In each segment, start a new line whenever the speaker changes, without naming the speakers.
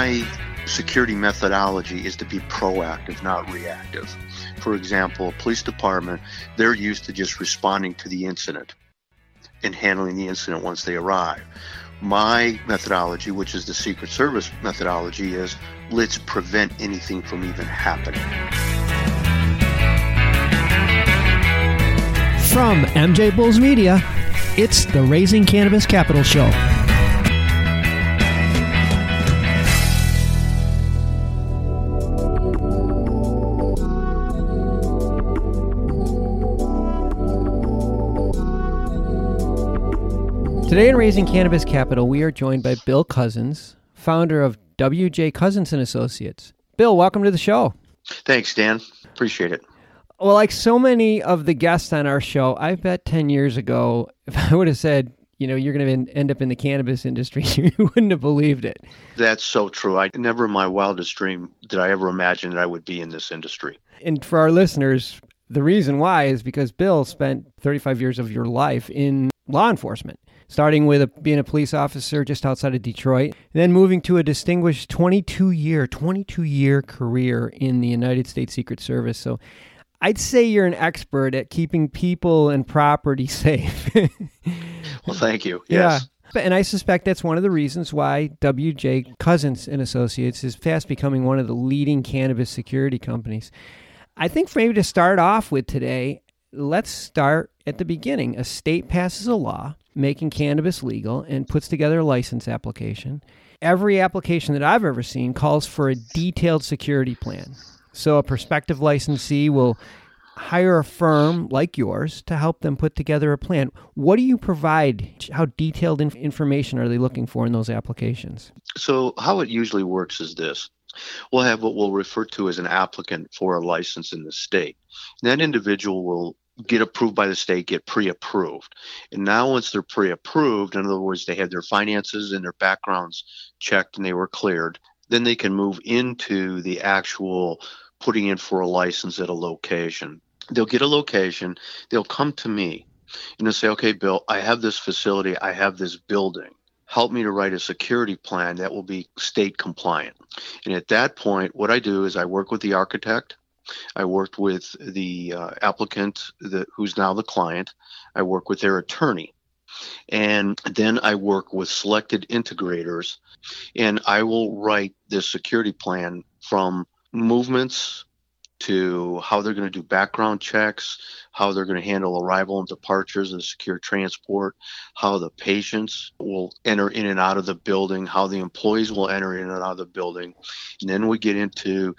my security methodology is to be proactive, not reactive. For example, a police department, they're used to just responding to the incident and handling the incident once they arrive. My methodology, which is the Secret Service methodology, is let's prevent anything from even happening.
From MJ Bulls Media, it's the Raising Cannabis Capital Show. Today in Raising Cannabis Capital, we are joined by Bill Cousins, founder of WJ Cousins and Associates. Bill, welcome to the show.
Thanks, Dan. Appreciate it.
Well, like so many of the guests on our show, I bet 10 years ago, if I would have said, you know, you're going to end up in the cannabis industry, you wouldn't have believed it.
That's so true. I never in my wildest dream did I ever imagine that I would be in this industry.
And for our listeners, the reason why is because Bill spent 35 years of your life in law enforcement starting with a, being a police officer just outside of Detroit, then moving to a distinguished 22 year 22 year career in the United States Secret Service. So I'd say you're an expert at keeping people and property safe.
well, thank you. Yes.
Yeah. And I suspect that's one of the reasons why WJ Cousins and Associates is fast becoming one of the leading cannabis security companies. I think for maybe to start off with today, let's start at the beginning. A state passes a law making cannabis legal and puts together a license application. Every application that I've ever seen calls for a detailed security plan. So a prospective licensee will hire a firm like yours to help them put together a plan. What do you provide? How detailed inf- information are they looking for in those applications?
So, how it usually works is this we'll have what we'll refer to as an applicant for a license in the state. And that individual will get approved by the state, get pre-approved. And now once they're pre-approved, in other words, they have their finances and their backgrounds checked and they were cleared, then they can move into the actual putting in for a license at a location. They'll get a location, they'll come to me and they'll say, okay, Bill, I have this facility, I have this building. Help me to write a security plan that will be state compliant. And at that point, what I do is I work with the architect, I worked with the uh, applicant, the, who's now the client. I work with their attorney. And then I work with selected integrators, and I will write this security plan from movements to how they're going to do background checks, how they're going to handle arrival and departures and secure transport, how the patients will enter in and out of the building, how the employees will enter in and out of the building. And then we get into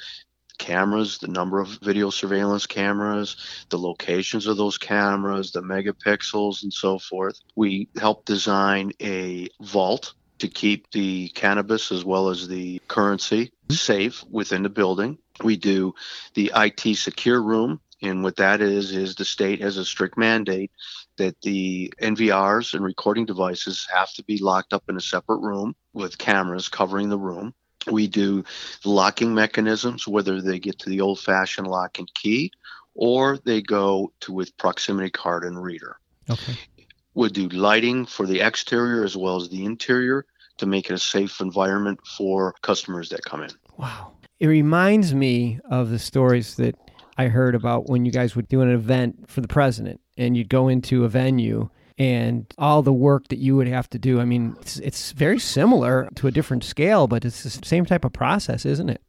cameras, the number of video surveillance cameras, the locations of those cameras, the megapixels, and so forth. We help design a vault to keep the cannabis as well as the currency mm-hmm. safe within the building. We do the IT secure room. And what that is, is the state has a strict mandate that the NVRs and recording devices have to be locked up in a separate room with cameras covering the room. We do locking mechanisms, whether they get to the old fashioned lock and key or they go to with proximity card and reader.
Okay.
We do lighting for the exterior as well as the interior to make it a safe environment for customers that come in.
Wow. It reminds me of the stories that I heard about when you guys would do an event for the president and you'd go into a venue and all the work that you would have to do. I mean, it's, it's very similar to a different scale, but it's the same type of process, isn't it?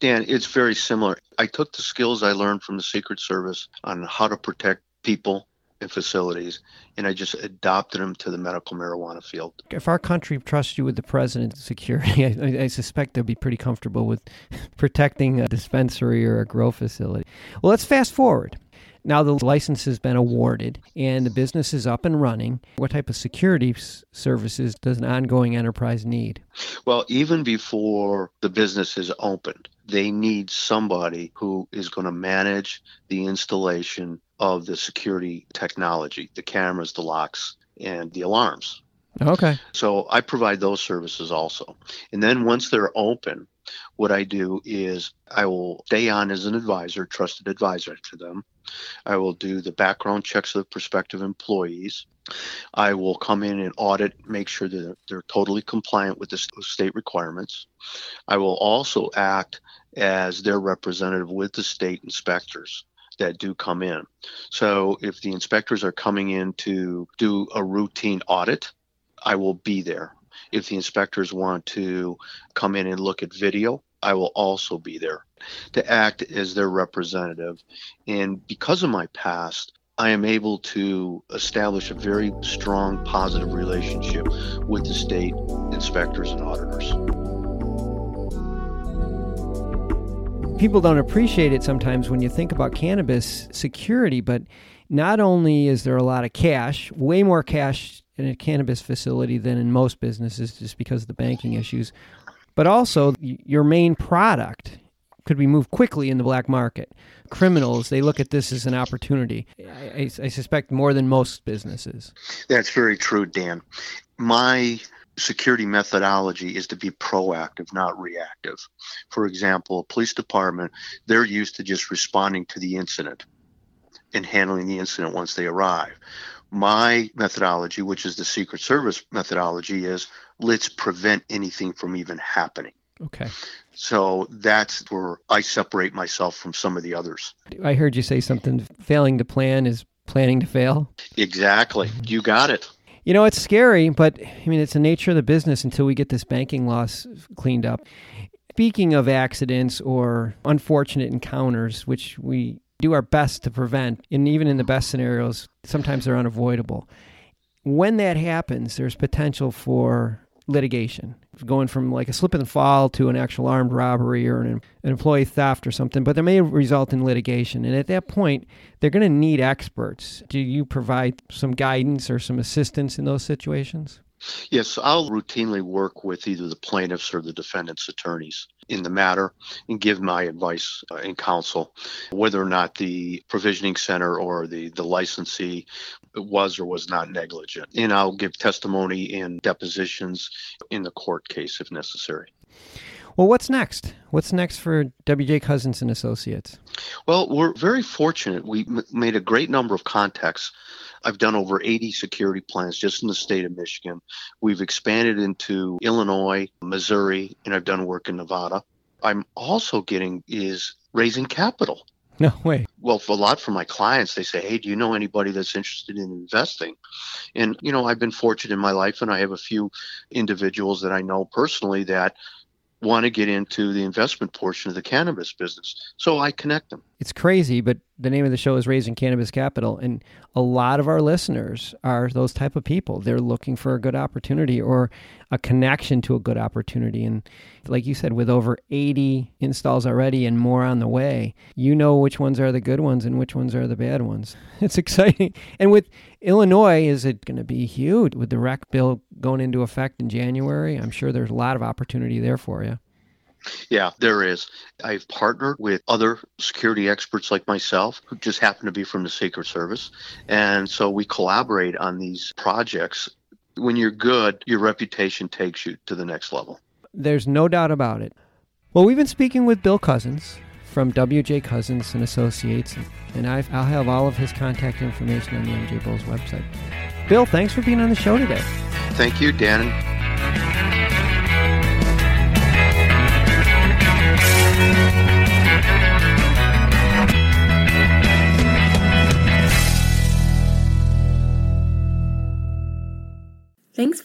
Dan, it's very similar. I took the skills I learned from the Secret Service on how to protect people and facilities, and I just adopted them to the medical marijuana field.
If our country trusts you with the president's security, I, I suspect they'll be pretty comfortable with protecting a dispensary or a grow facility. Well, let's fast forward. Now the license has been awarded and the business is up and running. What type of security services does an ongoing enterprise need?
Well, even before the business is opened, they need somebody who is going to manage the installation of the security technology, the cameras, the locks, and the alarms.
Okay.
So I provide those services also. And then once they're open, what I do is I will stay on as an advisor, trusted advisor to them. I will do the background checks of prospective employees. I will come in and audit, make sure that they're totally compliant with the state requirements. I will also act as their representative with the state inspectors that do come in. So if the inspectors are coming in to do a routine audit, I will be there. If the inspectors want to come in and look at video, I will also be there to act as their representative. And because of my past, I am able to establish a very strong positive relationship with the state inspectors and auditors.
People don't appreciate it sometimes when you think about cannabis security, but not only is there a lot of cash, way more cash in a cannabis facility than in most businesses just because of the banking issues, but also your main product could be moved quickly in the black market. Criminals, they look at this as an opportunity. I, I, suspect more than most businesses.
That's very true, Dan. My security methodology is to be proactive, not reactive. For example, a police department, they're used to just responding to the incident and handling the incident once they arrive. My methodology, which is the Secret Service methodology, is let's prevent anything from even happening.
Okay.
So that's where I separate myself from some of the others.
I heard you say something failing to plan is planning to fail.
Exactly. Mm-hmm. You got it.
You know, it's scary, but I mean, it's the nature of the business until we get this banking loss cleaned up. Speaking of accidents or unfortunate encounters, which we do our best to prevent, and even in the best scenarios, sometimes they're unavoidable. When that happens, there's potential for litigation, going from like a slip and fall to an actual armed robbery or an, an employee theft or something, but there may result in litigation. And at that point, they're going to need experts. Do you provide some guidance or some assistance in those situations?
Yes, I'll routinely work with either the plaintiffs or the defendant's attorneys in the matter and give my advice uh, and counsel whether or not the provisioning center or the, the licensee was or was not negligent. And I'll give testimony in depositions in the court case if necessary.
Well, what's next? What's next for WJ Cousins and Associates?
Well, we're very fortunate. We m- made a great number of contacts I've done over 80 security plans just in the state of Michigan. We've expanded into Illinois, Missouri, and I've done work in Nevada. I'm also getting is raising capital.
No way.
Well, a lot from my clients, they say, "Hey, do you know anybody that's interested in investing?" And you know, I've been fortunate in my life, and I have a few individuals that I know personally that want to get into the investment portion of the cannabis business. So I connect them.
It's crazy, but the name of the show is Raising Cannabis Capital, and a lot of our listeners are those type of people. They're looking for a good opportunity or a connection to a good opportunity. And like you said, with over 80 installs already and more on the way, you know which ones are the good ones and which ones are the bad ones. It's exciting. And with Illinois, is it going to be huge with the rec bill going into effect in January? I'm sure there's a lot of opportunity there for you.
Yeah, there is. I've partnered with other security experts like myself who just happen to be from the Secret Service. And so we collaborate on these projects. When you're good, your reputation takes you to the next level.
There's no doubt about it. Well, we've been speaking with Bill Cousins from WJ Cousins and Associates, and i will have all of his contact information on the MJ Bulls website. Bill, thanks for being on the show today.
Thank you, Dan.